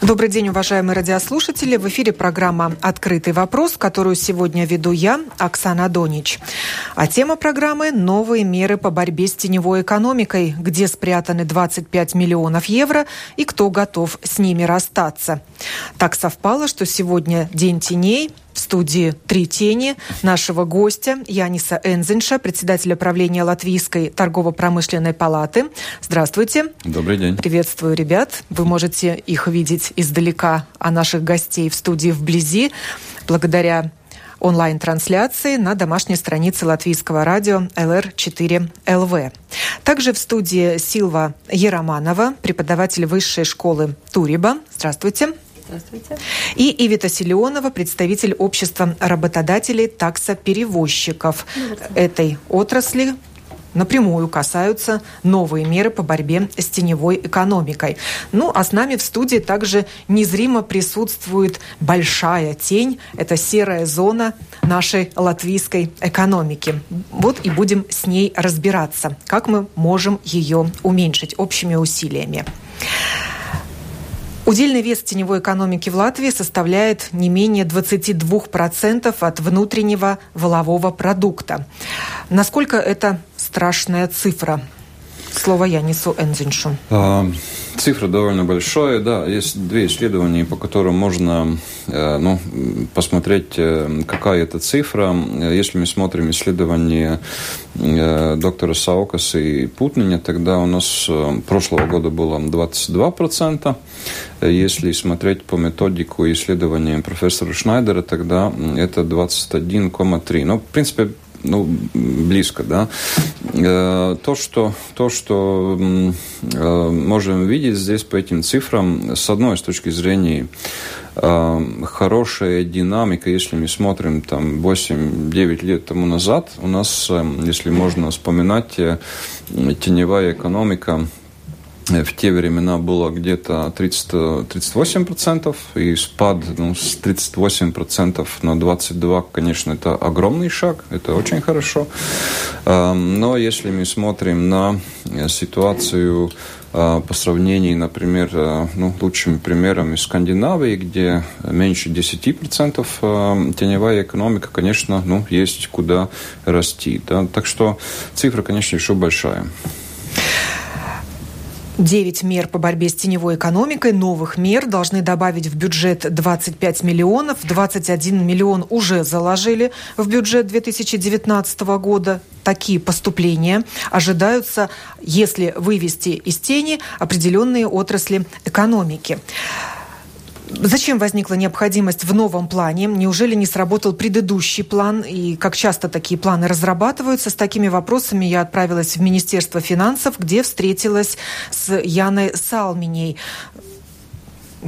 Добрый день, уважаемые радиослушатели. В эфире программа «Открытый вопрос», которую сегодня веду я, Оксана Донич. А тема программы – новые меры по борьбе с теневой экономикой, где спрятаны 25 миллионов евро и кто готов с ними расстаться. Так совпало, что сегодня День теней – в студии «Три тени» нашего гостя Яниса Энзенша, председателя правления Латвийской торгово-промышленной палаты. Здравствуйте. Добрый день. Приветствую ребят. Вы можете их видеть издалека, а наших гостей в студии вблизи, благодаря онлайн-трансляции на домашней странице латвийского радио ЛР4ЛВ. Также в студии Силва Ероманова, преподаватель высшей школы Туриба. Здравствуйте. Здравствуйте. И Ивита Силионова, представитель общества работодателей таксоперевозчиков этой отрасли, напрямую касаются новые меры по борьбе с теневой экономикой. Ну, а с нами в студии также незримо присутствует большая тень. Это серая зона нашей латвийской экономики. Вот и будем с ней разбираться, как мы можем ее уменьшить общими усилиями. Удельный вес теневой экономики в Латвии составляет не менее 22% от внутреннего волового продукта. Насколько это страшная цифра? Слово я несу Энзиншу. А, цифра довольно большая, да. Есть две исследования, по которым можно э, ну, посмотреть, э, какая это цифра. Если мы смотрим исследование э, доктора Саукаса и Путниня, тогда у нас прошлого года было 22%. Если смотреть по методику исследования профессора Шнайдера, тогда это 21,3. Ну, в принципе, ну, близко, да. Э, то, что, то, что э, можем видеть здесь по этим цифрам, с одной с точки зрения э, хорошая динамика, если мы смотрим там 8-9 лет тому назад, у нас, если можно вспоминать, теневая экономика в те времена было где-то 30, 38%, и спад ну, с 38% на 22%, конечно, это огромный шаг, это очень хорошо. Но если мы смотрим на ситуацию а, по сравнению, например, а, ну, лучшими примерами Скандинавии, где меньше 10% теневая экономика, конечно, ну, есть куда расти. Да? Так что цифра, конечно, еще большая. 9 мер по борьбе с теневой экономикой, новых мер должны добавить в бюджет 25 миллионов. 21 миллион уже заложили в бюджет 2019 года. Такие поступления ожидаются, если вывести из тени определенные отрасли экономики. Зачем возникла необходимость в новом плане? Неужели не сработал предыдущий план? И как часто такие планы разрабатываются? С такими вопросами я отправилась в Министерство финансов, где встретилась с Яной Салминей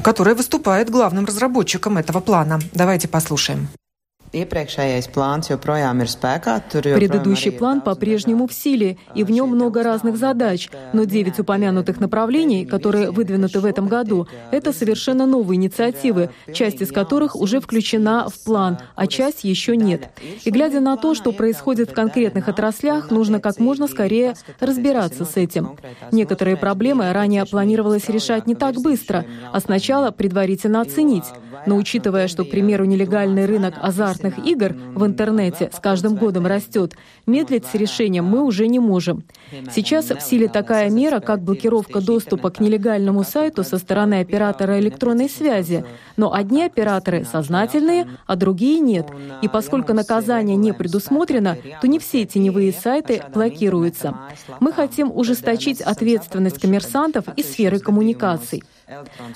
которая выступает главным разработчиком этого плана. Давайте послушаем. Предыдущий план по-прежнему в силе, и в нем много разных задач, но девять упомянутых направлений, которые выдвинуты в этом году, это совершенно новые инициативы, часть из которых уже включена в план, а часть еще нет. И глядя на то, что происходит в конкретных отраслях, нужно как можно скорее разбираться с этим. Некоторые проблемы ранее планировалось решать не так быстро, а сначала предварительно оценить. Но учитывая, что, к примеру, нелегальный рынок азартных игр в интернете с каждым годом растет, медлить с решением мы уже не можем. Сейчас в силе такая мера, как блокировка доступа к нелегальному сайту со стороны оператора электронной связи. Но одни операторы сознательные, а другие нет. И поскольку наказание не предусмотрено, то не все теневые сайты блокируются. Мы хотим ужесточить ответственность коммерсантов и сферы коммуникаций.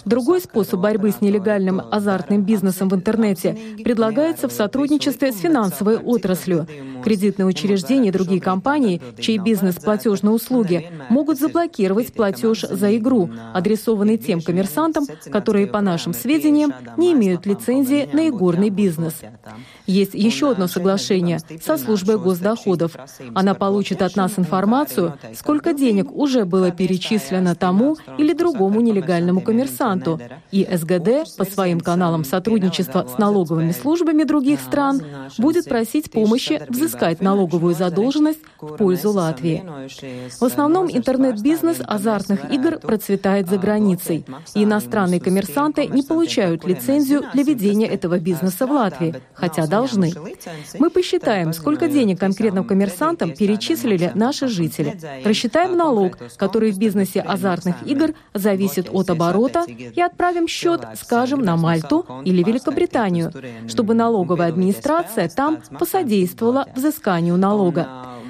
Другой способ борьбы с нелегальным азартным бизнесом в интернете предлагается в сотрудничестве с финансовой отраслью. Кредитные учреждения и другие компании, чей бизнес – платежные услуги, могут заблокировать платеж за игру, адресованный тем коммерсантам, которые, по нашим сведениям, не имеют лицензии на игорный бизнес. Есть еще одно соглашение со службой госдоходов. Она получит от нас информацию, сколько денег уже было перечислено тому или другому нелегальному коммерсанту, и СГД по своим каналам сотрудничества с налоговыми службами других стран будет просить помощи взыскать налоговую задолженность в пользу Латвии. В основном интернет-бизнес азартных игр процветает за границей, и иностранные коммерсанты не получают лицензию для ведения этого бизнеса в Латвии, хотя должны. Мы посчитаем, сколько денег конкретным коммерсантам перечислили наши жители. Рассчитаем налог, который в бизнесе азартных игр зависит от оборота, и отправим счет, скажем, на Мальту или Великобританию, чтобы налоговая администрация там посодействовала взысканию налога.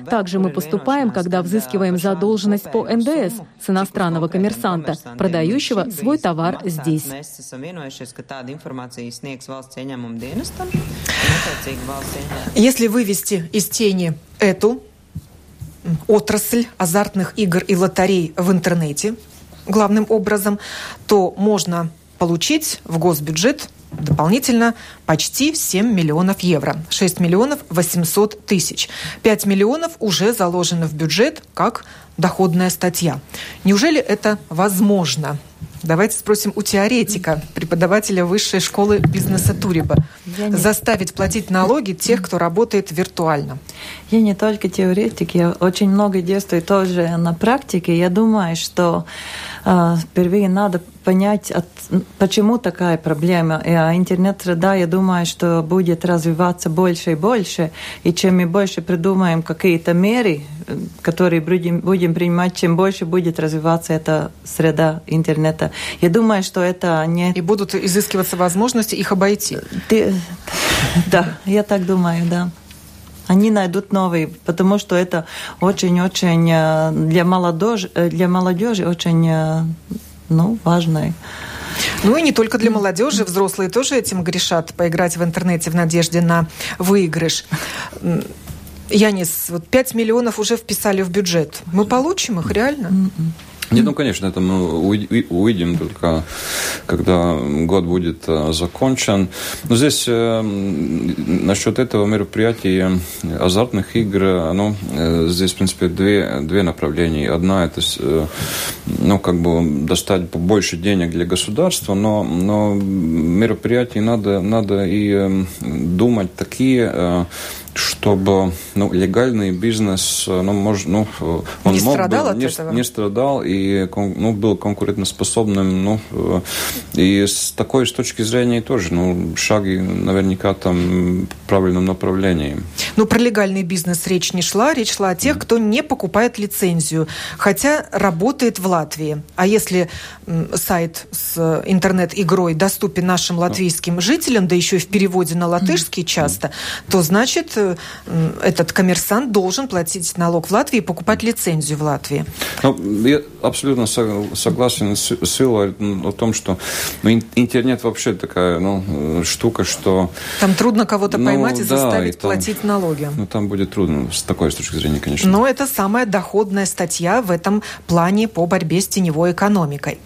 Также мы поступаем, когда взыскиваем задолженность по НДС с иностранного коммерсанта, продающего свой товар здесь. Если вывести из тени эту отрасль азартных игр и лотерей в интернете главным образом, то можно получить в госбюджет дополнительно почти 7 миллионов евро. 6 миллионов 800 тысяч. 5 миллионов уже заложено в бюджет как доходная статья. Неужели это возможно? Давайте спросим у теоретика, преподавателя высшей школы бизнеса Туриба. Не... Заставить платить налоги тех, кто работает виртуально. Я не только теоретик, я очень много действую тоже на практике. Я думаю, что э, впервые надо понять, от, почему такая проблема. И, а интернет-среда, я думаю, что будет развиваться больше и больше. И чем мы больше придумаем какие-то меры, которые будем, будем принимать, чем больше будет развиваться эта среда интернета. Я думаю, что это не... И будут изыскиваться возможности их обойти. Ты... Да, я так думаю, да. Они найдут новые, потому что это очень-очень э, для молодежи, э, для молодежи очень э, ну, важное. Ну и не только для молодежи, взрослые тоже этим грешат, поиграть в интернете в надежде на выигрыш. Янис, вот 5 миллионов уже вписали в бюджет. Мы получим их реально? М-м. Нет, ну, конечно, это мы увидим только, когда год будет э, закончен. Но здесь э, насчет этого мероприятия азартных игр, ну, здесь, в принципе, две, две направления. Одна – это, ну, как бы достать побольше денег для государства, но, но мероприятий надо, надо и думать такие, чтобы ну, легальный бизнес ну, мож, ну, он не мог страдал бы, не, этого? не страдал и ну, был конкурентоспособным. Ну, и с такой с точки зрения тоже ну, шаги наверняка там в правильном направлении. Ну, про легальный бизнес речь не шла. Речь шла о тех, кто не покупает лицензию, хотя работает в Латвии. А если сайт с интернет-игрой доступен нашим латвийским жителям, да еще и в переводе на латышский часто, то значит этот коммерсант должен платить налог в Латвии и покупать лицензию в Латвии. Ну, я абсолютно согласен с, с Илой о том, что ну, интернет вообще такая ну, штука, что... Там трудно кого-то ну, поймать и да, заставить и там, платить налоги. Ну, там будет трудно, с такой с точки зрения, конечно. Но это самая доходная статья в этом плане по борьбе с теневой экономикой.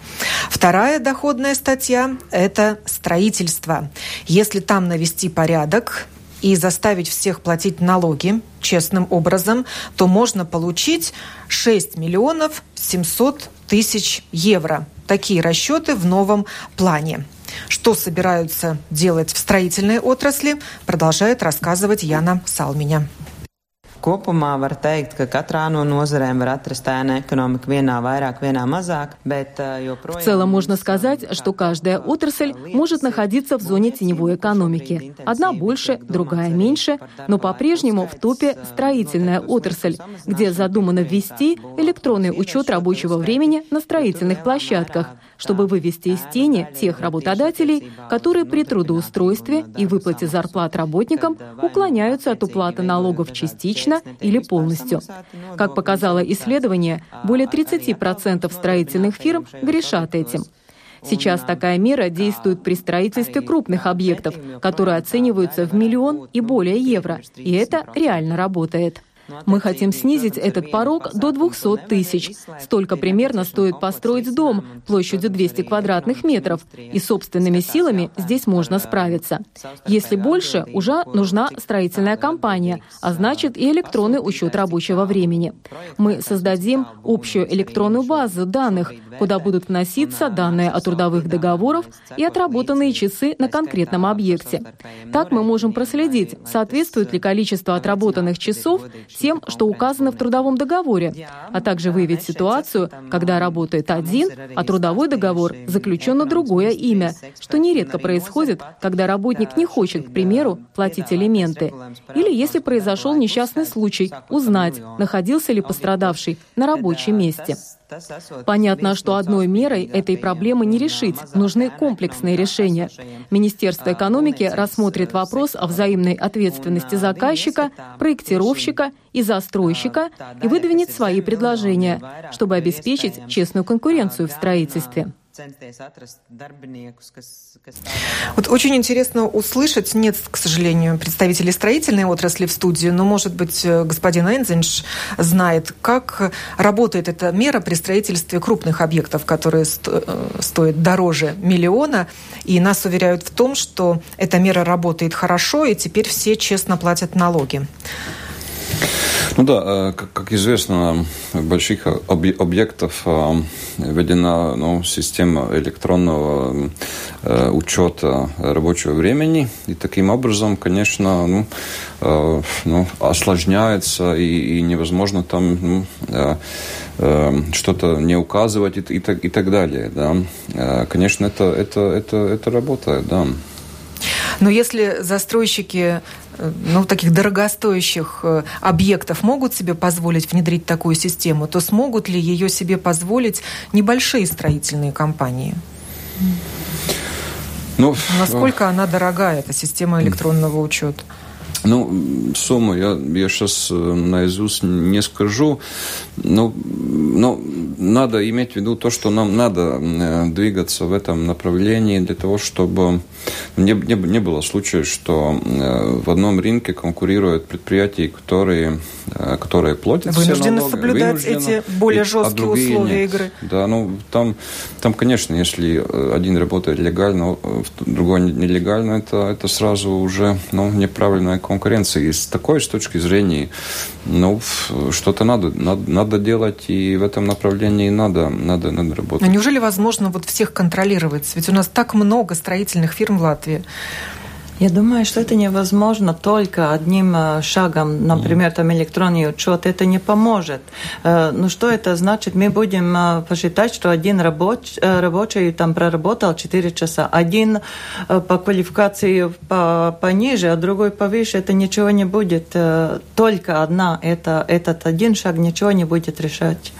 Вторая доходная статья – это строительство. Если там навести порядок, и заставить всех платить налоги честным образом, то можно получить 6 миллионов 700 тысяч евро. Такие расчеты в новом плане. Что собираются делать в строительной отрасли, продолжает рассказывать Яна Салминя. Kopumā var teikt, ka katrā no nozarēm var atrast ēna ekonomika vienā vairāk, vienā mazāk, bet joprojām... В целом можно сказать, что каждая отрасль может находиться в зоне теневой экономики. Одна больше, другая меньше, но по-прежнему в топе строительная отрасль, где задумано ввести электронный учет рабочего времени на строительных площадках – чтобы вывести из тени тех работодателей, которые при трудоустройстве и выплате зарплат работникам уклоняются от уплаты налогов частично или полностью. Как показало исследование, более 30% строительных фирм грешат этим. Сейчас такая мера действует при строительстве крупных объектов, которые оцениваются в миллион и более евро, и это реально работает. Мы хотим снизить этот порог до 200 тысяч. Столько примерно стоит построить дом площадью 200 квадратных метров, и собственными силами здесь можно справиться. Если больше, уже нужна строительная компания, а значит и электронный учет рабочего времени. Мы создадим общую электронную базу данных, куда будут вноситься данные о трудовых договорах и отработанные часы на конкретном объекте. Так мы можем проследить, соответствует ли количество отработанных часов тем, что указано в трудовом договоре, а также выявить ситуацию, когда работает один, а трудовой договор заключен на другое имя, что нередко происходит, когда работник не хочет, к примеру, платить элементы. Или если произошел несчастный случай, узнать, находился ли пострадавший на рабочем месте. Понятно, что одной мерой этой проблемы не решить. Нужны комплексные решения. Министерство экономики рассмотрит вопрос о взаимной ответственности заказчика, проектировщика и застройщика и выдвинет свои предложения, чтобы обеспечить честную конкуренцию в строительстве. Вот очень интересно услышать, нет, к сожалению, представителей строительной отрасли в студии, но, может быть, э, господин Энзенш знает, как работает эта мера при строительстве крупных объектов, которые сто э, стоят дороже миллиона, и нас уверяют в том, что эта мера работает хорошо, и теперь все честно платят налоги. Ну да, э, как, известно, в больших объектов э, введена ну, система электронного э, учета рабочего времени, и таким образом, конечно, ну, ну, осложняется и, и невозможно там ну, что-то не указывать и, и, так, и так далее. Да. Конечно, это, это, это, это работает, да. Но если застройщики ну, таких дорогостоящих э, объектов могут себе позволить внедрить такую систему, то смогут ли ее себе позволить небольшие строительные компании? Ну, Насколько ну, она дорогая, эта система электронного учета? Ну, сумму я, я сейчас э, наизусть не скажу. Но, но надо иметь в виду то, что нам надо э, двигаться в этом направлении для того, чтобы не, не, не было случая, что э, в одном рынке конкурируют предприятия, которые, которые платят Вынуждены все налоги, соблюдать вынуждены, эти более жесткие а условия нет. игры. Да, ну там, там, конечно, если один работает легально, другой нелегально, это, это сразу уже ну, неправильная конкуренции. С такой точки зрения, ну, что-то надо, надо, надо делать, и в этом направлении надо, надо, надо работать. А неужели возможно вот всех контролировать? Ведь у нас так много строительных фирм в Латвии. Я думаю, что это невозможно только одним э, шагом, например, там электронный учет, это не поможет. Э, ну что это значит? Мы будем э, посчитать, что один рабоч, рабочий там проработал 4 часа, один по квалификации по, пониже, а другой повыше, это ничего не будет. Только одна, это, этот один шаг ничего не будет решать.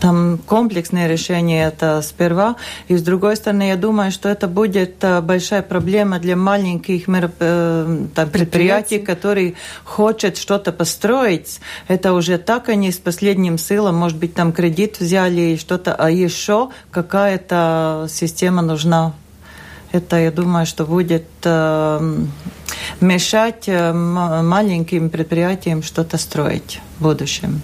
Там комплексное решение это сперва. И с другой стороны, я думаю, что это будет э, большая проблема для маленьких э, там, предприятий, которые хотят что-то построить. Это уже так они с последним силом, может быть, там кредит взяли и что-то, а еще какая-то система нужна это, я думаю, что будет э, мешать э, маленьким предприятиям что-то строить в будущем.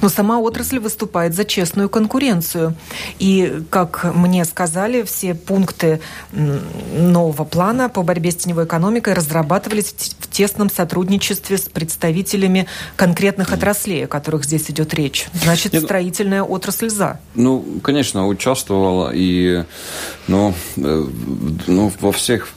Но сама отрасль выступает за честную конкуренцию. И, как мне сказали, все пункты нового плана по борьбе с теневой экономикой разрабатывались в тесном сотрудничестве с представителями конкретных отраслей, о которых здесь идет речь. Значит, Нет, ну, строительная отрасль за. Ну, конечно, участвовала и ну, э, ну, во всех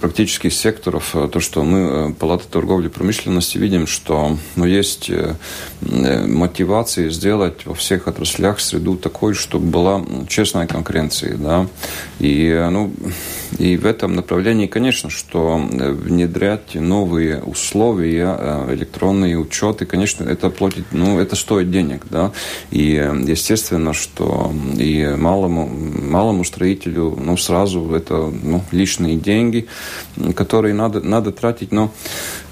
практических секторов, э, то, что мы, э, Палата торговли и промышленности, видим, что ну, есть э, мотивации сделать во всех отраслях среду такой, чтобы была честная конкуренция. Да? И, ну, и в этом направлении, конечно, что внедрять новые условия, электронные учеты, конечно, это платит, ну, это стоит денег. Да? И естественно, что и малому, малому строителю ну, сразу это ну, лишние деньги, рублей, которые надо, надо тратить. Но,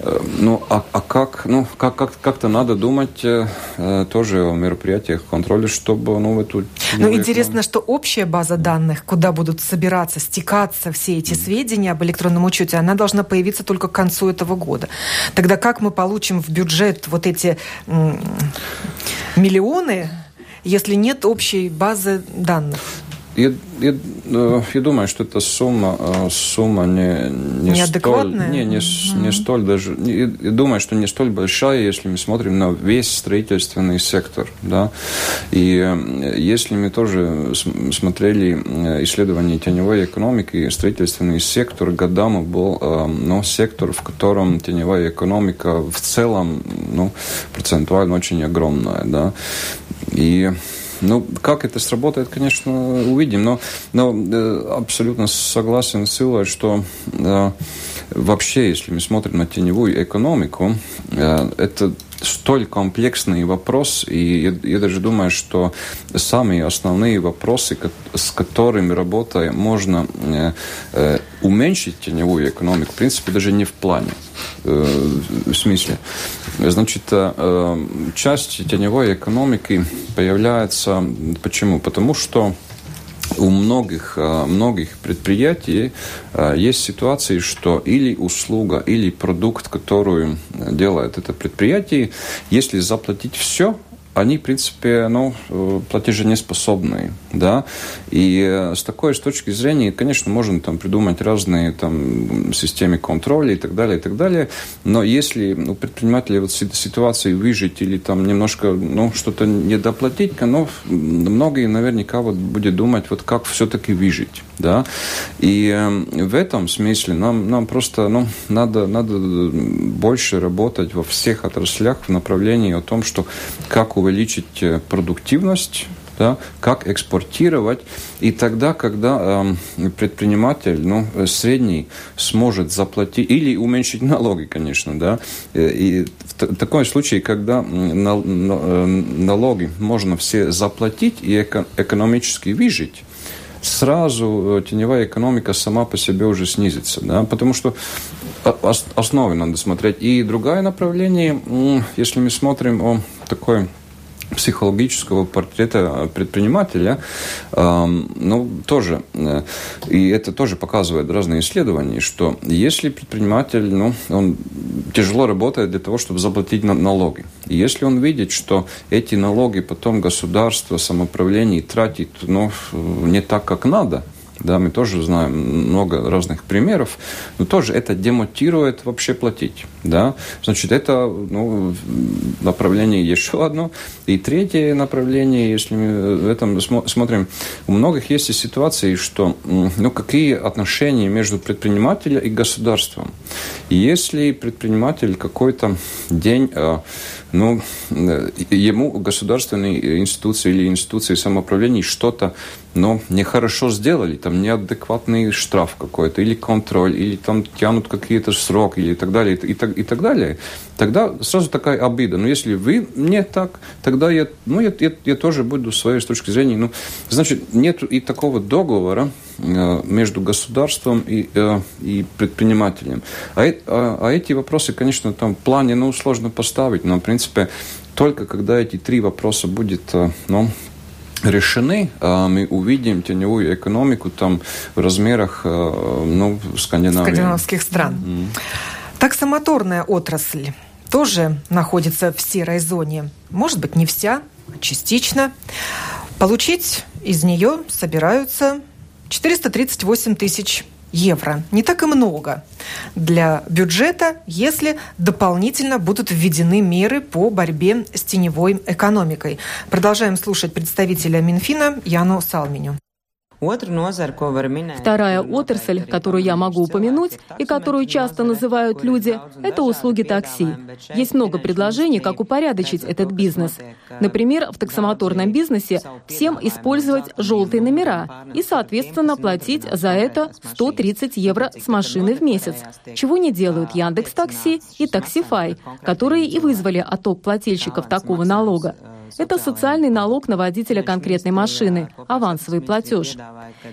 э, ну, а, а как, ну, как, как, как-то надо думать э, тоже о мероприятиях контроля, чтобы ну, эту... Ну, интересно, что общая база данных, куда будут собираться, стекаться все эти сведения об электронном учете, она должна появиться только к концу этого года. Тогда как мы получим в бюджет вот эти миллионы, если нет общей базы данных? Я, я, э, я думаю, что эта сумма, э, сумма не, не столь, не, не, mm-hmm. не столь даже, я, я думаю, что не столь большая, если мы смотрим на весь строительственный сектор, да, и э, если мы тоже смотрели исследования теневой экономики, строительственный сектор годами был, ну, сектор, в котором теневая экономика в целом, ну, процентуально очень огромная, да, и ну, как это сработает, конечно, увидим. Но, но э, абсолютно согласен с Илой, что э, вообще, если мы смотрим на теневую экономику, э, это столь комплексный вопрос, и я, я даже думаю, что самые основные вопросы, с которыми работая, можно э, э, уменьшить теневую экономику, в принципе, даже не в плане, э, в смысле. Значит, э, э часть теневой экономики появляется почему? Потому что у многих, э, многих предприятий э, есть ситуации, что или услуга, или продукт, которую делает это предприятие, если заплатить все, они, в принципе, ну, э, платеженеспособные, да, и э, с такой с точки зрения, конечно, можно там придумать разные там системы контроля и так далее, и так далее, но если у предпринимателя вот ситуации выжить или там немножко, ну, что-то недоплатить, ну, многие наверняка вот будет думать, вот как все-таки выжить, да, и э, в этом смысле нам, нам просто, ну, надо, надо больше работать во всех отраслях в направлении о том, что как увеличить э, продуктивность, да, как экспортировать. И тогда, когда э, предприниматель, ну, средний, сможет заплатить, или уменьшить налоги, конечно, да, э, и в таком случае, когда на, на, э, налоги можно все заплатить и эко, экономически выжить, сразу теневая экономика сама по себе уже снизится, да, потому что основе надо смотреть. И другое направление, если мы смотрим о такой психологического портрета предпринимателя, ну, тоже, э, и это тоже показывает разные исследования, что если предприниматель, ну, он тяжело работает для того, чтобы заплатить налоги, и если он видит, что эти налоги потом государство, самоуправление тратит, ну, не так, как надо, да, мы тоже знаем много разных примеров, но тоже это демотирует вообще платить, да. Значит, это ну, направление еще одно. И третье направление, если мы в этом смотрим, у многих есть и ситуации, что, ну, какие отношения между предпринимателем и государством. Если предприниматель какой-то день ну, э, ему государственные институции или институции самоуправления что-то ну, нехорошо сделали, там неадекватный штраф какой-то, или контроль, или там тянут какие-то сроки, или так далее, и так, и так далее, тогда сразу такая обида. Но если вы не так, тогда я, ну, я, я, я тоже буду с своей точки зрения, ну, значит, нет и такого договора э, между государством и, э, и предпринимателем. А, а, а эти вопросы, конечно, там в плане, ну, сложно поставить, но, в принципе, только когда эти три вопроса будет, э, ну, решены, а мы увидим теневую экономику там в размерах э, ну, Скандинавии. скандинавских стран. Mm. Таксомоторная отрасль тоже находится в серой зоне. Может быть, не вся, частично. Получить из нее собираются 438 тысяч евро. Не так и много для бюджета, если дополнительно будут введены меры по борьбе с теневой экономикой. Продолжаем слушать представителя Минфина Яну Салминю. Вторая отрасль, которую я могу упомянуть и которую часто называют люди, это услуги такси. Есть много предложений, как упорядочить этот бизнес. Например, в таксомоторном бизнесе всем использовать желтые номера и, соответственно, платить за это 130 евро с машины в месяц, чего не делают Яндекс Такси и Таксифай, которые и вызвали отток плательщиков такого налога. Это социальный налог на водителя конкретной машины, авансовый платеж.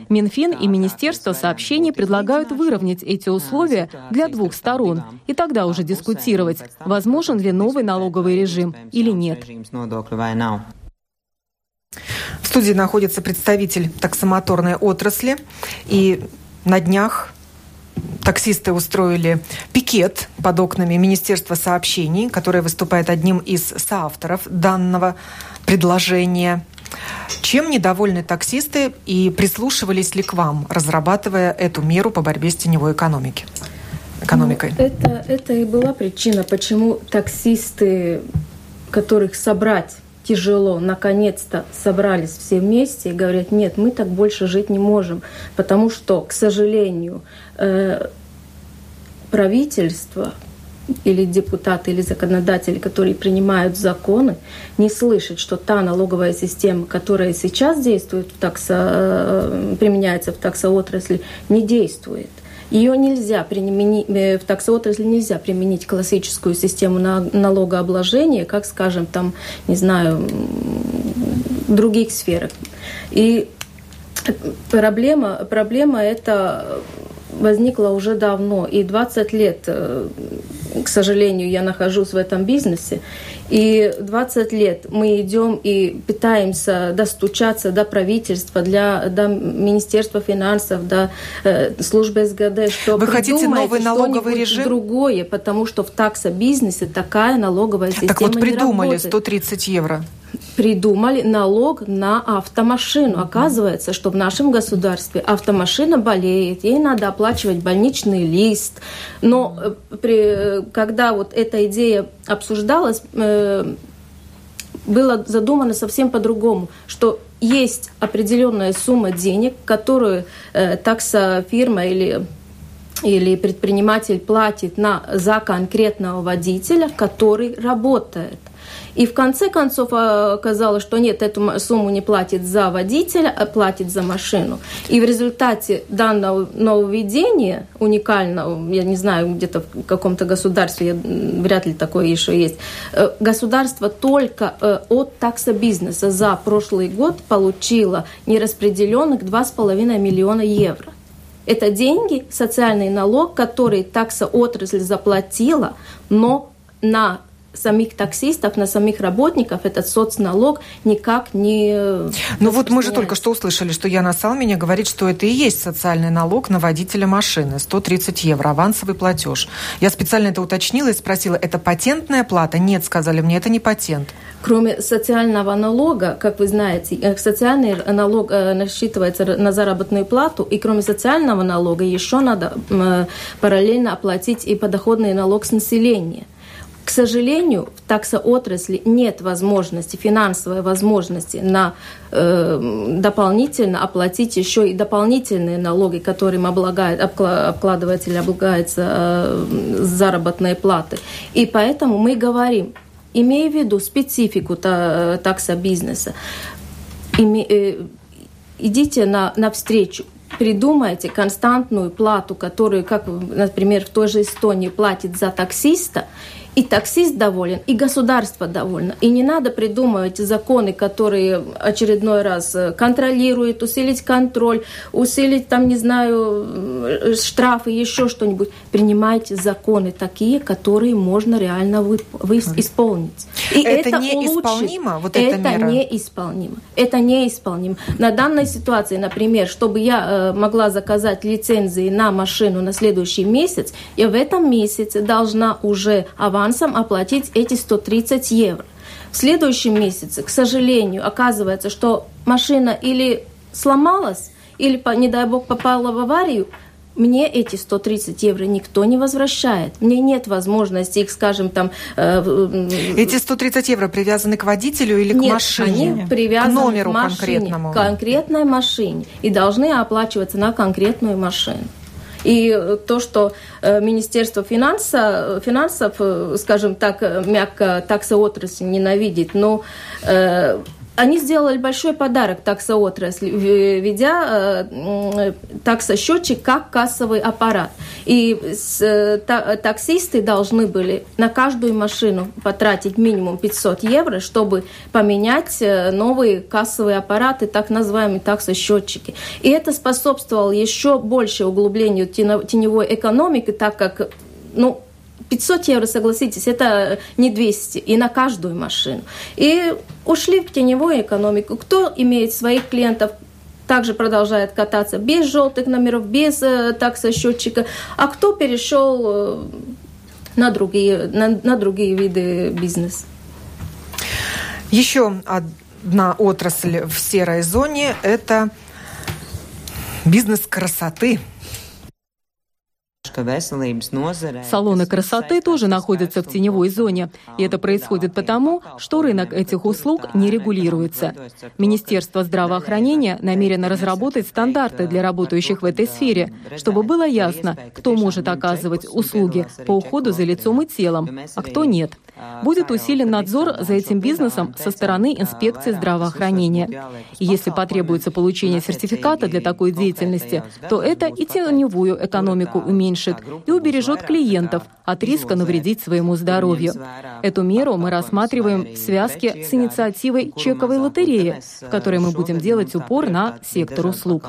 Минфин и Министерство сообщений предлагают выровнять эти условия для двух сторон, и тогда уже дискутировать, возможен ли новый налоговый режим или нет. В студии находится представитель таксомоторной отрасли, и на днях таксисты устроили пикет под окнами Министерства сообщений, которое выступает одним из соавторов данного предложения. Чем недовольны таксисты и прислушивались ли к вам, разрабатывая эту меру по борьбе с теневой экономики? экономикой? Ну, это, это и была причина, почему таксисты, которых собрать тяжело, наконец-то собрались все вместе и говорят, нет, мы так больше жить не можем, потому что, к сожалению, э, правительство или депутаты, или законодатели, которые принимают законы, не слышат, что та налоговая система, которая сейчас действует в таксо, э, применяется в таксоотрасли, не действует. Ее нельзя применить, э, в таксоотрасли нельзя применить классическую систему налогообложения, как, скажем, там, не знаю, других сферах. И проблема, проблема это возникла уже давно. И 20 лет, э, к сожалению, я нахожусь в этом бизнесе. И 20 лет мы идем и пытаемся достучаться до правительства, для, до Министерства финансов, до э, службы СГД, что Вы хотите новый налоговый режим? другое, потому что в таксобизнесе такая налоговая система Так вот придумали 130 евро придумали налог на автомашину. Оказывается, что в нашем государстве автомашина болеет, ей надо оплачивать больничный лист. Но э, при, когда вот эта идея обсуждалась, э, было задумано совсем по-другому, что есть определенная сумма денег, которую э, таксофирма или или предприниматель платит на, за конкретного водителя, который работает. И в конце концов а, оказалось, что нет, эту сумму не платит за водителя, а платит за машину. И в результате данного нововведения, уникального, я не знаю, где-то в каком-то государстве, вряд ли такое еще есть, э, государство только э, от таксобизнеса за прошлый год получило нераспределенных 2,5 миллиона евро. Это деньги, социальный налог, который таксоотрасль заплатила, но на самих таксистов, на самих работников этот соцналог никак не... Ну вот мы же только что услышали, что Яна Салминя говорит, что это и есть социальный налог на водителя машины, 130 евро, авансовый платеж. Я специально это уточнила и спросила, это патентная плата? Нет, сказали мне, это не патент. Кроме социального налога, как вы знаете, э, социальный налог э, насчитывается на заработную плату, и кроме социального налога еще надо параллельно оплатить и подоходный налог с населения – к сожалению, в таксоотрасли нет возможности, финансовой возможности на э, дополнительно оплатить еще и дополнительные налоги, которым облагает, обкладыватель облагается э, заработной платы. И поэтому мы говорим, имея в виду специфику та, таксобизнеса, име, э, идите на, навстречу, придумайте константную плату, которую, как, например, в той же Эстонии платит за таксиста, и таксист доволен, и государство довольно. И не надо придумывать законы, которые очередной раз э, контролируют, усилить контроль, усилить там, не знаю, э, штрафы, еще что-нибудь. Принимайте законы такие, которые можно реально вы, вы исполнить. И это, это неисполнимо? Вот эта это мера? неисполнимо. Это неисполнимо. На данной ситуации, например, чтобы я э, могла заказать лицензии на машину на следующий месяц, я в этом месяце должна уже авансом авансом оплатить эти 130 евро. В следующем месяце, к сожалению, оказывается, что машина или сломалась, или, не дай бог, попала в аварию, мне эти 130 евро никто не возвращает. Мне нет возможности их, скажем, там... Э, эти 130 евро привязаны к водителю или нет, к машине? они привязаны к номеру к машине, конкретному. конкретной машине. И должны оплачиваться на конкретную машину. И то, что э, Министерство финанса, финансов, э, скажем так, мягко таксоотрасль ненавидит, но э, они сделали большой подарок таксоотрасли, ведя э, таксосчетчик как кассовый аппарат. И с, та, таксисты должны были на каждую машину потратить минимум 500 евро, чтобы поменять новые кассовые аппараты, так называемые таксосчетчики. И это способствовало еще больше углублению теневой экономики, так как ну, 500 евро, согласитесь, это не 200, и на каждую машину. И ушли в теневую экономику. Кто имеет своих клиентов, также продолжает кататься без желтых номеров, без э, таксосчетчика, а кто перешел э, на другие, на, на другие виды бизнеса. Еще одна отрасль в серой зоне – это бизнес красоты – Салоны красоты тоже находятся в теневой зоне, и это происходит потому, что рынок этих услуг не регулируется. Министерство здравоохранения намерено разработать стандарты для работающих в этой сфере, чтобы было ясно, кто может оказывать услуги по уходу за лицом и телом, а кто нет. Будет усилен надзор за этим бизнесом со стороны инспекции здравоохранения. И если потребуется получение сертификата для такой деятельности, то это и теневую экономику уменьшит и убережет клиентов от риска навредить своему здоровью. Эту меру мы рассматриваем в связке с инициативой чековой лотереи, в которой мы будем делать упор на сектор услуг.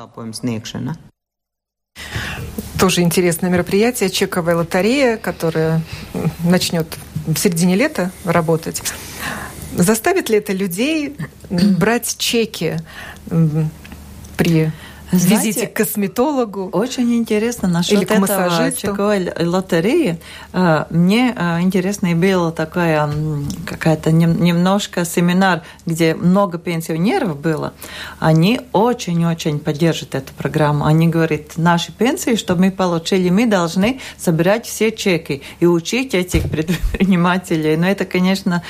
Тоже интересное мероприятие, чековая лотерея, которая начнет в середине лета работать. Заставит ли это людей брать чеки при знаете, визите к косметологу. Очень интересно насчет или к этого чековой лотереи. А, мне а, интересно и было такая какая-то немножко семинар, где много пенсионеров было. Они очень-очень поддерживают эту программу. Они говорят, наши пенсии, чтобы мы получили, мы должны собирать все чеки и учить этих предпринимателей. Но это, конечно,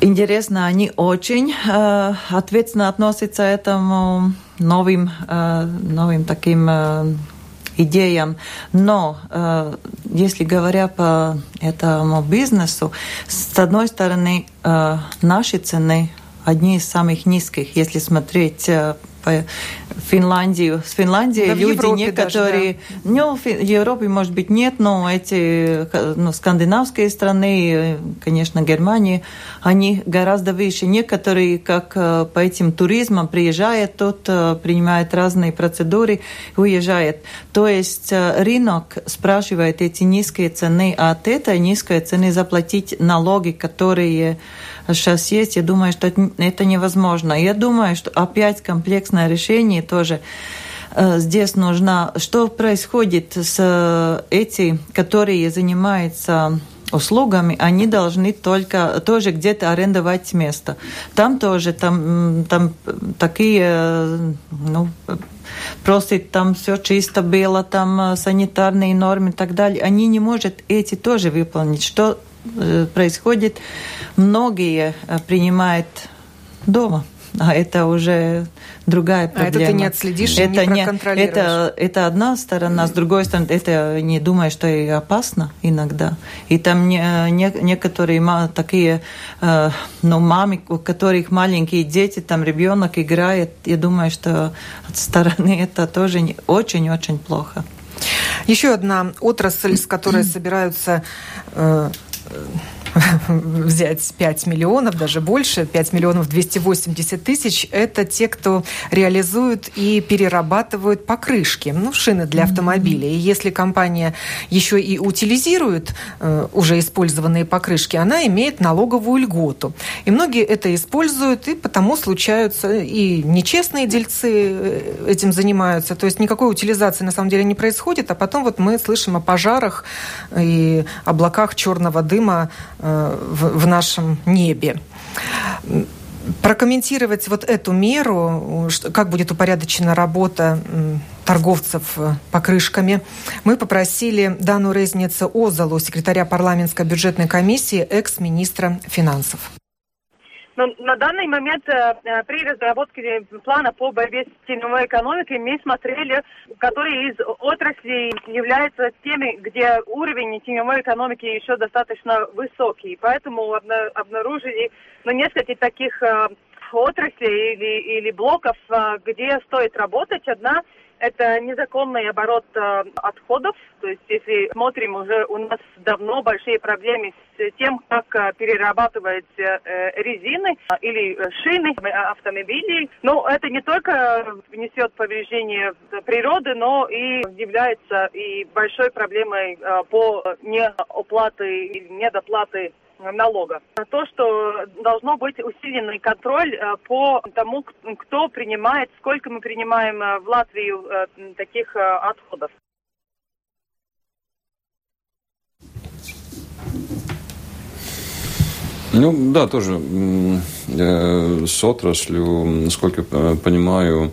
интересно, они очень э, ответственно относятся к этому новым, новым таким идеям. Но если говоря по этому бизнесу, с одной стороны, э, наши цены одни из самых низких, если смотреть э, по Финляндию. С Финляндией да, люди Европе некоторые, даже, да. ну, в Европе, может быть, нет, но эти ну, скандинавские страны, конечно, Германия, они гораздо выше. Некоторые, как э, по этим туризмам, приезжают тут, э, принимают разные процедуры, уезжают. То есть э, рынок спрашивает эти низкие цены, а от этой низкой цены заплатить налоги, которые сейчас есть, я думаю, что это невозможно. Я думаю, что опять комплексное решение тоже э, здесь нужно. Что происходит с э, этими, которые занимаются услугами, они должны только тоже где-то арендовать место. Там тоже, там, там такие, ну, просит там все чисто было, там э, санитарные нормы и так далее. Они не могут эти тоже выполнить. Что Э, происходит, многие э, принимают дома. А это уже другая проблема. А это ты не отследишь это не проконтролируешь. Это, это одна сторона, с другой стороны, это не думаю, что и опасно иногда. И там не, не, некоторые такие, э, ну, мамы, у которых маленькие дети, там ребенок играет, я думаю, что от стороны это тоже очень-очень плохо. Еще одна отрасль, с которой собираются Uh, взять 5 миллионов, даже больше, 5 миллионов 280 тысяч, это те, кто реализуют и перерабатывают покрышки, ну, шины для автомобилей. И если компания еще и утилизирует э, уже использованные покрышки, она имеет налоговую льготу. И многие это используют, и потому случаются и нечестные дельцы э, этим занимаются. То есть никакой утилизации на самом деле не происходит, а потом вот мы слышим о пожарах и облаках черного дыма в, в нашем небе. Прокомментировать вот эту меру, как будет упорядочена работа торговцев э, покрышками, мы попросили Дану Резницу Озалу, секретаря парламентской бюджетной комиссии, экс-министра финансов. Но на данный момент э, э, при разработке плана по борьбе с теневой экономикой мы смотрели, которые из отраслей являются теми, где уровень теневой экономики еще достаточно высокий. Поэтому обнаружили ну, несколько таких э, отраслей или, или блоков, где стоит работать. Одна это незаконный оборот э, отходов. То есть, если смотрим, уже у нас давно большие проблемы с тем, как э, перерабатывать э, резины или шины автомобилей. Но это не только несет повреждение природы, но и является и большой проблемой по неоплаты или недоплаты налога. То, что должно быть усиленный контроль э, по тому, кто принимает, сколько мы принимаем э, в Латвию э, таких отходов. Ну да, тоже с отраслью, насколько я понимаю,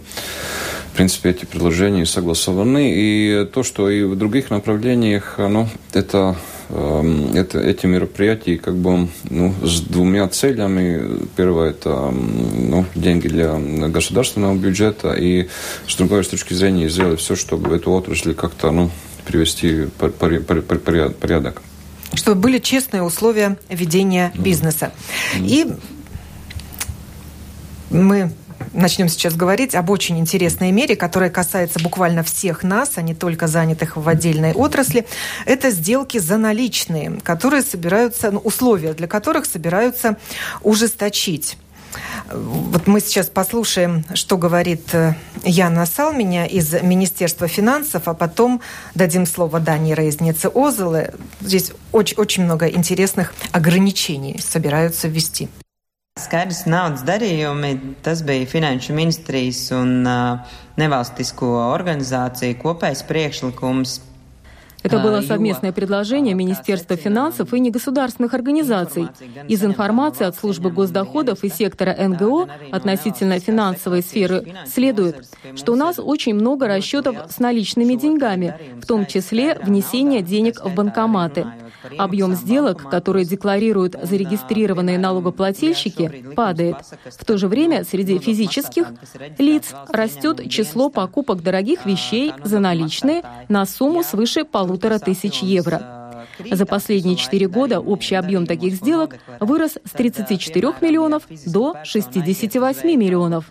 в принципе, эти предложения согласованы. И то, что и в других направлениях, ну, это это, эти мероприятия как бы ну, с двумя целями. Первое – это ну, деньги для государственного бюджета, и с другой с точки зрения сделать все, чтобы эту отрасль как-то ну, привести в порядок. Чтобы были честные условия ведения бизнеса. И мы начнем сейчас говорить об очень интересной мере, которая касается буквально всех нас, а не только занятых в отдельной отрасли. Это сделки за наличные, которые собираются, ну, условия для которых собираются ужесточить. Вот мы сейчас послушаем, что говорит э, Яна Салменя из Министерства финансов, а потом дадим слово Дани Рейзнице Озелы. Здесь очень, очень много интересных ограничений собираются ввести. Skaidrs naudas darījumi, tas bija Finanšu ministrijas un uh, nevalstisko organizāciju kopējs priekšlikums Это было совместное предложение Министерства финансов и негосударственных организаций. Из информации от службы госдоходов и сектора НГО относительно финансовой сферы следует, что у нас очень много расчетов с наличными деньгами, в том числе внесение денег в банкоматы. Объем сделок, которые декларируют зарегистрированные налогоплательщики, падает. В то же время среди физических лиц растет число покупок дорогих вещей за наличные на сумму свыше полутора тысяч евро. За последние четыре года общий объем таких сделок вырос с 34 миллионов до 68 миллионов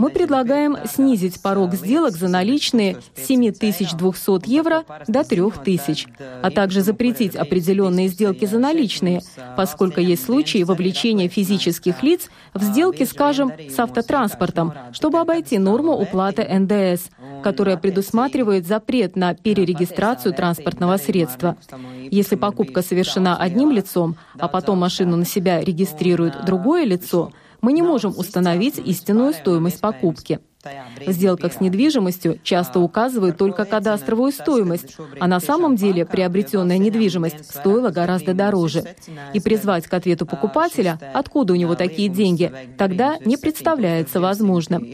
мы предлагаем снизить порог сделок за наличные с 7200 евро до 3000, а также запретить определенные сделки за наличные, поскольку есть случаи вовлечения физических лиц в сделки, скажем, с автотранспортом, чтобы обойти норму уплаты НДС, которая предусматривает запрет на перерегистрацию транспортного средства. Если покупка совершена одним лицом, а потом машину на себя регистрирует другое лицо, мы не можем установить истинную стоимость покупки. В сделках с недвижимостью часто указывают только кадастровую стоимость, а на самом деле приобретенная недвижимость стоила гораздо дороже. И призвать к ответу покупателя, откуда у него такие деньги, тогда не представляется возможным.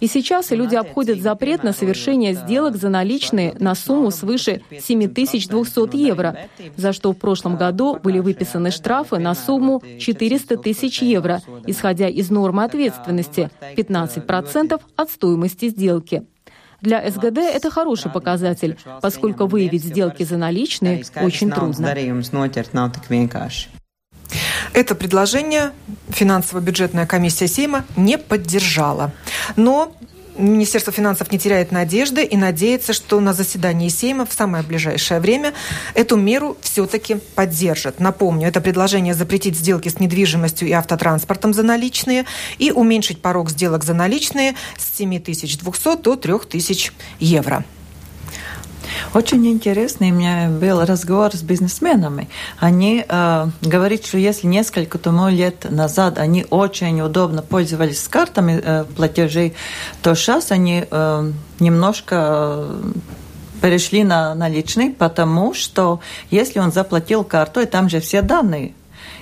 И сейчас люди обходят запрет на совершение сделок за наличные на сумму свыше 7200 евро, за что в прошлом году были выписаны штрафы на сумму 400 тысяч евро, исходя из нормы ответственности 15% от стоимости сделки. Для СГД это хороший показатель, поскольку выявить сделки за наличные очень трудно. Это предложение финансово-бюджетная комиссия Сейма не поддержала. Но Министерство финансов не теряет надежды и надеется, что на заседании Сейма в самое ближайшее время эту меру все-таки поддержат. Напомню, это предложение запретить сделки с недвижимостью и автотранспортом за наличные и уменьшить порог сделок за наличные с 7200 до 3000 евро. Очень интересный у меня был разговор с бизнесменами. Они э, говорят, что если несколько тому лет назад они очень удобно пользовались картами э, платежей, то сейчас они э, немножко э, перешли на наличный, потому что если он заплатил картой, там же все данные.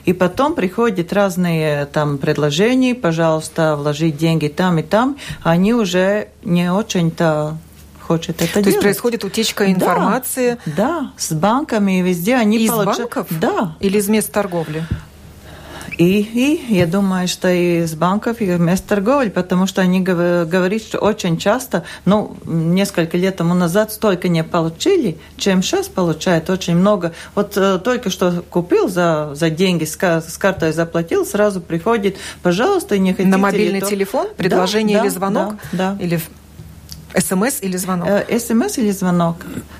И потом приходят разные там предложения, пожалуйста, вложить деньги там и там, они уже не очень-то хочет это То делать. То есть происходит утечка информации? Да, да, с банками и везде они Из получают... банков? Да. Или из мест торговли? И, и я думаю, что из банков и вместо торговли, потому что они говорят, что очень часто, ну, несколько лет тому назад столько не получили, чем сейчас получают очень много. Вот э, только что купил за, за деньги, с, с картой заплатил, сразу приходит, пожалуйста, не хотите На мобильный то... телефон? Предложение да, или звонок? Да, да. Или СМС или звонок? Э, СМС или звонок.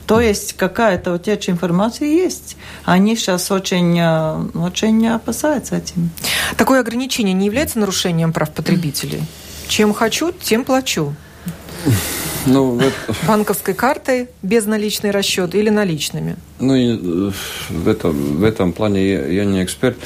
То есть какая-то утечка информации есть. Они сейчас очень, э, очень опасаются этим. Такое ограничение не является нарушением прав потребителей? Чем хочу, тем плачу. Ну, это... Банковской картой, безналичный расчет или наличными? Ну, и э, в, этом, в этом плане я, я не эксперт.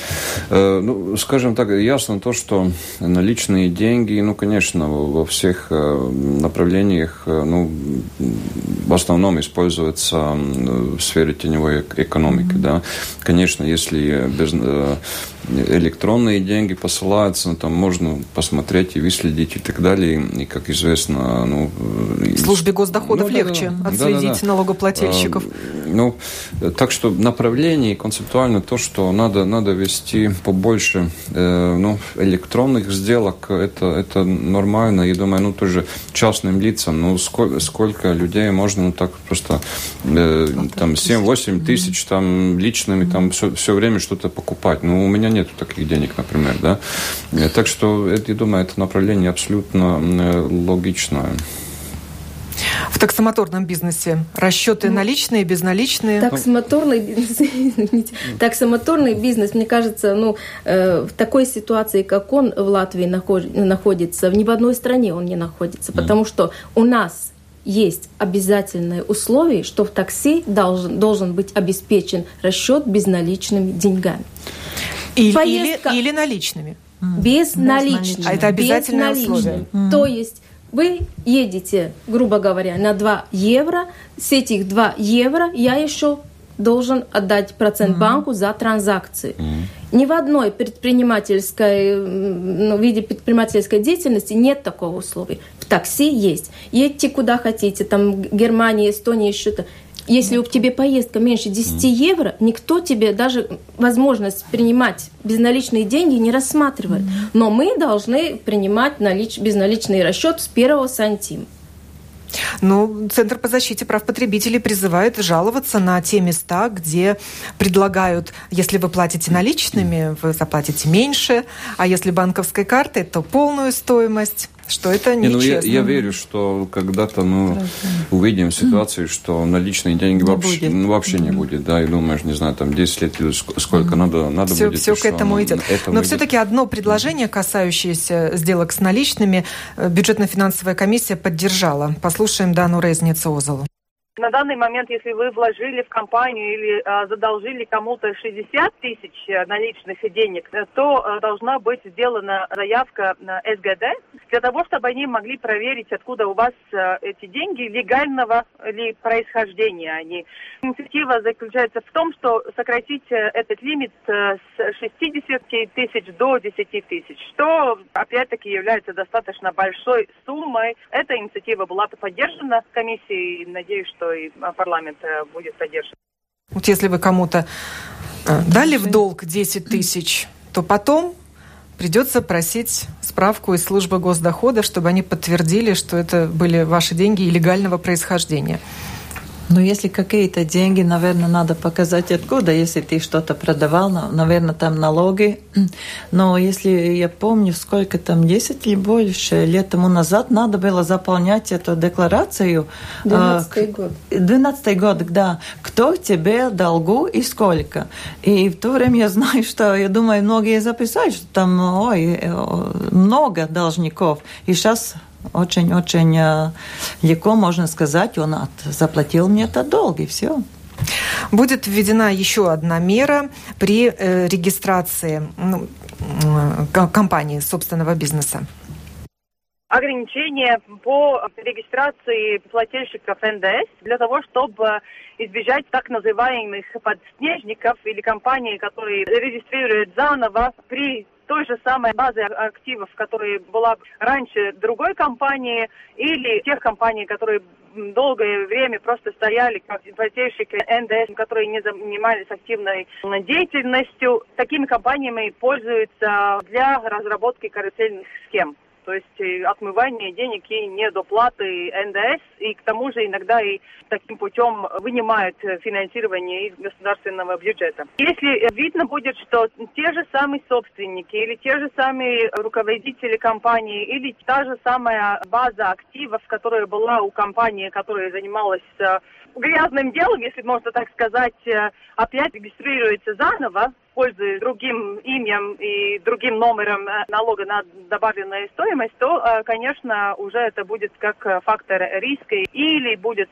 Э, ну, скажем так, ясно то, что наличные деньги, ну, конечно, во всех э, направлениях, ну, в основном используются в сфере теневой экономики, mm-hmm. да. Конечно, если без электронные деньги посылаются, ну, там можно посмотреть и выследить и так далее. И, как известно, ну... Службе госдоходов ну, легче да, да, отследить да, да, налогоплательщиков. А, ну, так что направление концептуально то, что надо, надо вести побольше э, ну, электронных сделок, это, это нормально. Я думаю, ну, тоже частным лицам, ну, сколько, сколько людей можно ну, так просто э, там 7-8 тысяч там личными там все, все время что-то покупать. Ну, у меня нет таких денег, например, да. Э, так что, это, я думаю, это направление абсолютно э, логичное. В таксомоторном бизнесе расчеты ну, наличные, безналичные? Таксомоторный бизнес, извините, таксомоторный бизнес, мне кажется, ну, э, в такой ситуации, как он в Латвии находится, ни в одной стране он не находится, потому что у нас есть обязательное условие, что в такси должен, должен быть обеспечен расчет безналичными деньгами. Или, Поездка... или, или наличными. Безналичными. А это обязательное условие. То есть вы едете, грубо говоря, на 2 евро, с этих 2 евро я еще должен отдать процент mm-hmm. банку за транзакции. Mm-hmm. Ни в одной предпринимательской, ну, виде предпринимательской деятельности нет такого условия. В такси есть. Едьте куда хотите, там Германия, Эстония, еще-то. Если у тебя поездка меньше 10 евро, никто тебе даже возможность принимать безналичные деньги не рассматривает. Но мы должны принимать налич... безналичный расчет с первого сантима. Ну, Центр по защите прав потребителей призывает жаловаться на те места, где предлагают, если вы платите наличными, вы заплатите меньше, а если банковской картой, то полную стоимость что это не, ну, я, я верю, что когда-то мы ну, увидим ситуацию, что наличные деньги не вообще, ну, вообще не будет, да, и думаешь, не знаю, там 10 лет или сколько надо, надо все, будет. Все к этому идет. Но все-таки одно предложение, касающееся сделок с наличными, э, бюджетно-финансовая комиссия поддержала. Послушаем Дану Резницу-Озалу. На данный момент, если вы вложили в компанию или э, задолжили кому-то 60 тысяч э, наличных денег, э, то э, должна быть сделана заявка на СГД для того, чтобы они могли проверить, откуда у вас э, эти деньги легального ли происхождения. Они. Инициатива заключается в том, что сократить этот лимит с 60 тысяч до 10 тысяч, что опять-таки является достаточно большой суммой. Эта инициатива была поддержана комиссией, надеюсь, что что и парламент э, будет поддерживать. Вот если вы кому-то э, дали в долг 10 тысяч, то потом придется просить справку из службы госдохода, чтобы они подтвердили, что это были ваши деньги легального происхождения. Ну, если какие-то деньги, наверное, надо показать откуда. Если ты что-то продавал, наверное, там налоги. Но если я помню, сколько там, 10 или больше лет тому назад надо было заполнять эту декларацию. 12 а, год. 12 год, да. Кто тебе долгу и сколько. И в то время я знаю, что, я думаю, многие записали, что там, ой, э, много должников. И сейчас очень-очень э, легко можно сказать, он от, заплатил мне этот долг, и все. Будет введена еще одна мера при э, регистрации ну, э, компании собственного бизнеса ограничения по регистрации плательщиков НДС для того, чтобы избежать так называемых подснежников или компаний, которые регистрируют заново при той же самой базы активов, которая была раньше другой компании, или тех компаний, которые долгое время просто стояли как плательщики НДС, которые не занимались активной деятельностью. Такими компаниями пользуются для разработки карусельных схем то есть э, отмывание денег и недоплаты НДС, и к тому же иногда и таким путем вынимают финансирование из государственного бюджета. Если видно будет, что те же самые собственники или те же самые руководители компании или та же самая база активов, которая была у компании, которая занималась э, грязным делом, если можно так сказать, э, опять регистрируется заново, пользуясь другим именем и другим номером э, налога на добавленную стоимость, то, э, конечно, уже это будет как фактор риска или будет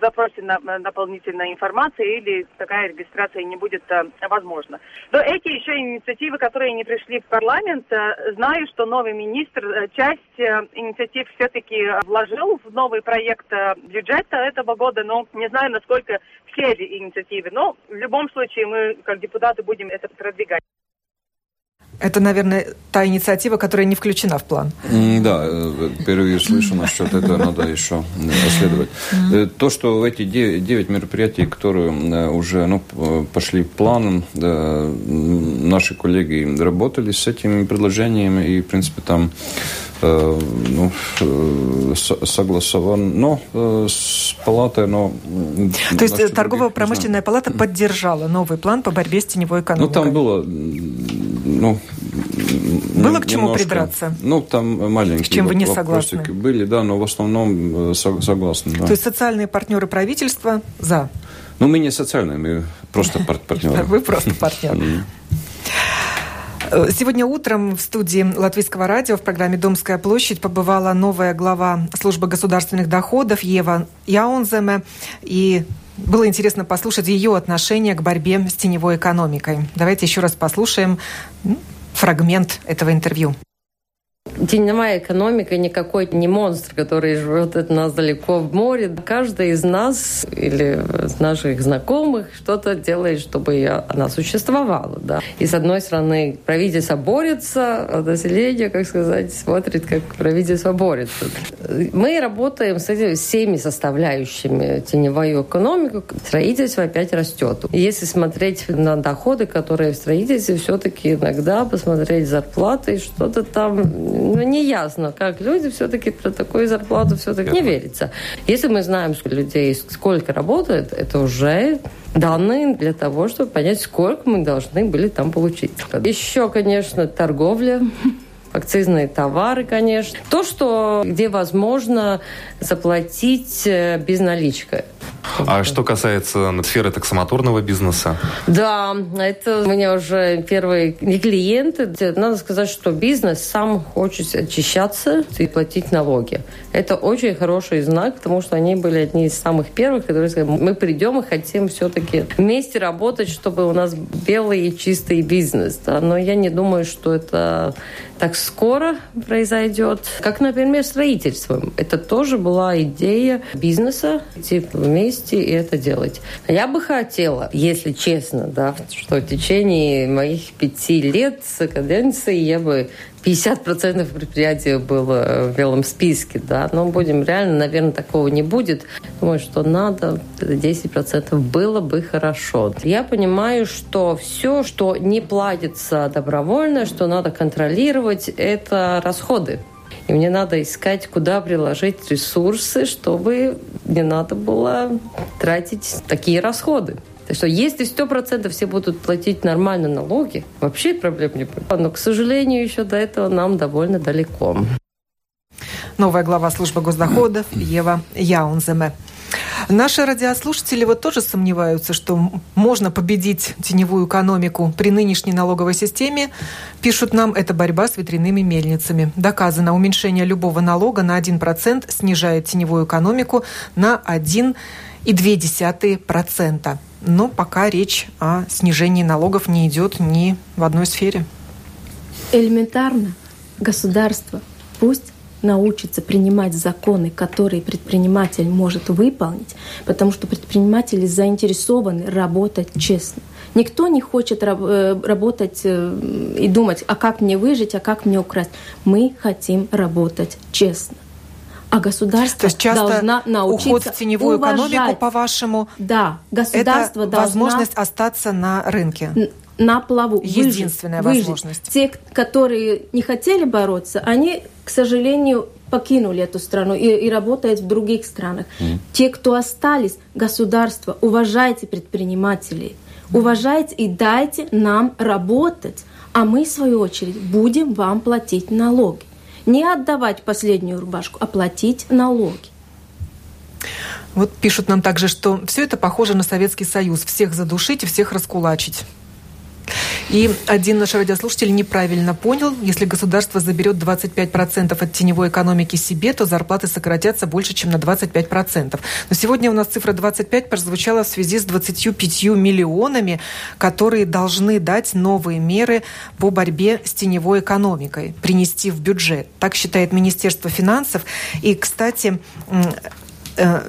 запросена дополнительная информация, или такая регистрация не будет возможна. Но эти еще инициативы, которые не пришли в парламент, знаю, что новый министр часть инициатив все-таки вложил в новый проект бюджета этого года, но не знаю, насколько все эти инициативы. Но в любом случае мы, как депутаты, будем это продвигать. Это, наверное, та инициатива, которая не включена в план. Да, э, впервые слышу насчет этого, надо еще расследовать. Э, то, что эти 9 мероприятий, которые э, уже ну, пошли планом, наши коллеги работали с этими предложениями, и, в принципе, там ну, согласован, но с палатой, но... То есть торгово-промышленная палата поддержала новый план по борьбе с теневой экономикой? Ну, там было, ну, было к чему немножко, придраться? Ну, там маленькие С чем вы не согласны? были, да, но в основном согласны. Да. То есть социальные партнеры правительства за? Ну, мы не социальные, мы просто партнеры. Вы просто партнеры. Сегодня утром в студии Латвийского радио в программе «Домская площадь» побывала новая глава службы государственных доходов Ева Яунземе. И было интересно послушать ее отношение к борьбе с теневой экономикой. Давайте еще раз послушаем фрагмент этого интервью. Теневая экономика не какой-то не монстр, который живет от нас далеко в море. Каждый из нас или наших знакомых что-то делает, чтобы она существовала. Да. И с одной стороны, правительство борется, а население, как сказать, смотрит, как правительство борется. Мы работаем с этими всеми составляющими теневую экономику. Строительство опять растет. Если смотреть на доходы, которые в строительстве, все-таки иногда посмотреть зарплаты, что-то там ну, не ясно, как люди все-таки про такую зарплату все-таки не верится. Если мы знаем, сколько людей сколько работает, это уже данные для того, чтобы понять, сколько мы должны были там получить. Еще, конечно, торговля акцизные товары, конечно. То, что где возможно заплатить э, безналичкой. А что касается сферы таксомоторного бизнеса? Да, это у меня уже первые не клиенты. Надо сказать, что бизнес сам хочет очищаться и платить налоги. Это очень хороший знак, потому что они были одни из самых первых, которые сказали, мы придем и хотим все-таки вместе работать, чтобы у нас белый и чистый бизнес. Да? Но я не думаю, что это так скоро произойдет. Как, например, строительство. Это тоже была идея бизнеса, идти вместе и это делать. Я бы хотела, если честно, да, что в течение моих пяти лет с каденции я бы 50% предприятий было в белом списке, да, но будем реально, наверное, такого не будет. Думаю, что надо, 10% было бы хорошо. Я понимаю, что все, что не платится добровольно, что надо контролировать, это расходы. И мне надо искать, куда приложить ресурсы, чтобы не надо было тратить такие расходы. Так что если сто процентов все будут платить нормально налоги, вообще проблем не будет. Но, к сожалению, еще до этого нам довольно далеко. Новая глава службы госдоходов Ева Яунземе. Наши радиослушатели вот тоже сомневаются, что можно победить теневую экономику при нынешней налоговой системе. Пишут нам, это борьба с ветряными мельницами. Доказано, уменьшение любого налога на 1% снижает теневую экономику на 1,2%. Но пока речь о снижении налогов не идет ни в одной сфере. Элементарно государство пусть научится принимать законы, которые предприниматель может выполнить, потому что предприниматели заинтересованы работать честно. Никто не хочет э, работать э, и думать, а как мне выжить, а как мне украсть. Мы хотим работать честно. А государство То есть часто должна научиться уход в теневую уважать. экономику, по-вашему, да, государство это возможность остаться на рынке на плаву. Единственная выжить, возможность. Те, которые не хотели бороться, они, к сожалению, покинули эту страну и, и работают в других странах. Mm. Те, кто остались, государство, уважайте предпринимателей, mm. уважайте и дайте нам работать, а мы, в свою очередь, будем вам платить налоги. Не отдавать последнюю рубашку, а платить налоги. Вот пишут нам также, что все это похоже на Советский Союз. Всех задушить и всех раскулачить. И один наш радиослушатель неправильно понял, если государство заберет 25% от теневой экономики себе, то зарплаты сократятся больше, чем на 25%. Но сегодня у нас цифра 25 прозвучала в связи с 25 миллионами, которые должны дать новые меры по борьбе с теневой экономикой, принести в бюджет. Так считает Министерство финансов. И, кстати,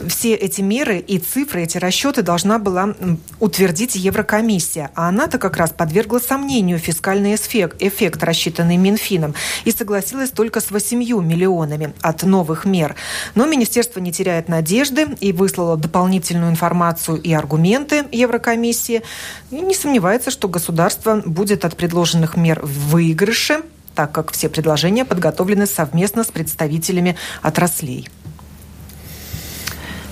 все эти меры и цифры, эти расчеты должна была утвердить Еврокомиссия. А она-то как раз подвергла сомнению фискальный эффект, эффект, рассчитанный Минфином, и согласилась только с 8 миллионами от новых мер. Но министерство не теряет надежды и выслало дополнительную информацию и аргументы Еврокомиссии. И не сомневается, что государство будет от предложенных мер в выигрыше, так как все предложения подготовлены совместно с представителями отраслей.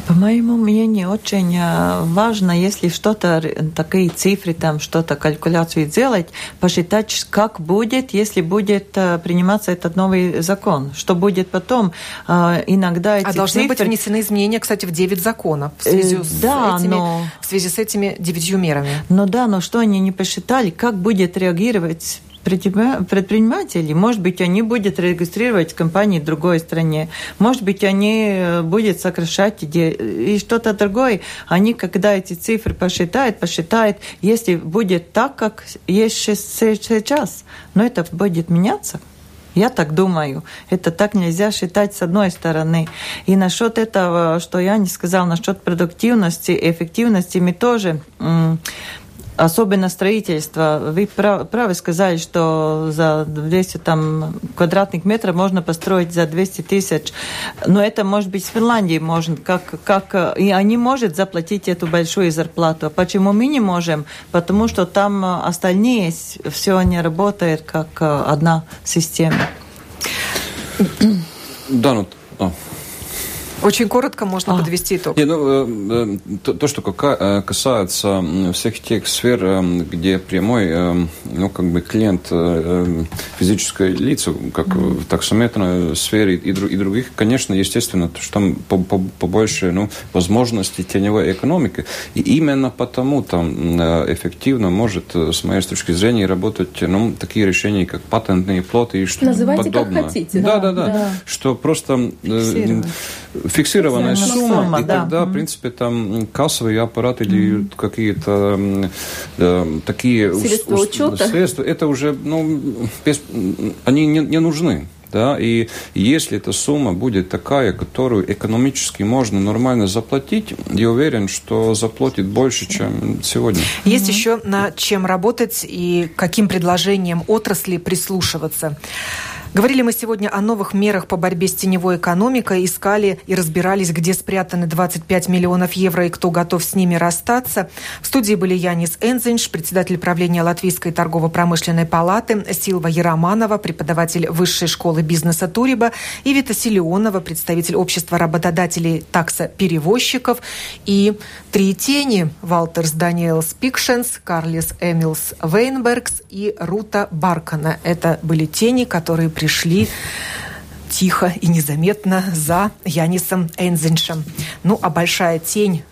По моему мнению, очень э, важно, если что-то, такие цифры, там что-то, калькуляцию делать, посчитать, как будет, если будет э, приниматься этот новый закон. Что будет потом. Э, иногда эти А должны цифры... быть внесены изменения, кстати, в 9 законов в связи, с, да, этими, но... в связи с этими девятью мерами. Ну да, но что они не посчитали, как будет реагировать предприниматели. Может быть, они будут регистрировать компании в другой стране. Может быть, они э, будут сокращать и что-то другое. Они, когда эти цифры посчитают, посчитают, если будет так, как есть сейчас. Но это будет меняться. Я так думаю. Это так нельзя считать с одной стороны. И насчет этого, что я не сказал, насчет продуктивности, эффективности, мы тоже особенно строительство. Вы правы сказали, что за 200 там, квадратных метров можно построить за 200 тысяч. Но это может быть в Финляндии можно, как, как, и они могут заплатить эту большую зарплату. Почему мы не можем? Потому что там остальные все не работает как одна система. Да, ну, очень коротко можно а. подвести итог. Не, ну, э, э, то, то, что э, касается всех тех сфер, где прямой, ну, как бы клиент физическое лицо, как mm. в таксометрной сфере и, и других, конечно, естественно, что там побольше ну, возможностей теневой экономики. И именно потому там эффективно может, с моей точки зрения, работать ну, такие решения, как патентные плоты и что Называйте подобное. как хотите. Да, да, да. да. да. Что просто фиксированная сумма, сумма, и да. тогда, в принципе, там кассовые аппараты или mm-hmm. какие-то э, такие средства учета, средства, это уже, ну, без, они не, не нужны. Да, и если эта сумма будет такая, которую экономически можно нормально заплатить, я уверен, что заплатит больше, чем сегодня. Есть mm-hmm. еще над чем работать и каким предложением отрасли прислушиваться. Говорили мы сегодня о новых мерах по борьбе с теневой экономикой, искали и разбирались, где спрятаны 25 миллионов евро и кто готов с ними расстаться. В студии были Янис Энзинш, председатель правления Латвийской торгово-промышленной палаты, Силва Яроманова, преподаватель Высшей школы бизнеса Туриба, и Вита Силионова, представитель общества работодателей такса-перевозчиков, и три тени – Валтерс Даниэлс Пикшенс, Карлис Эмилс Вейнбергс и Рута Баркана. Это были тени, которые пришли пришли тихо и незаметно за Янисом Энзеншем. Ну, а большая тень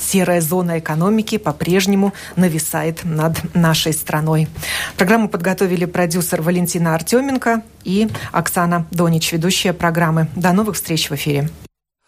серая зона экономики по-прежнему нависает над нашей страной. Программу подготовили продюсер Валентина Артеменко и Оксана Донич, ведущая программы. До новых встреч в эфире.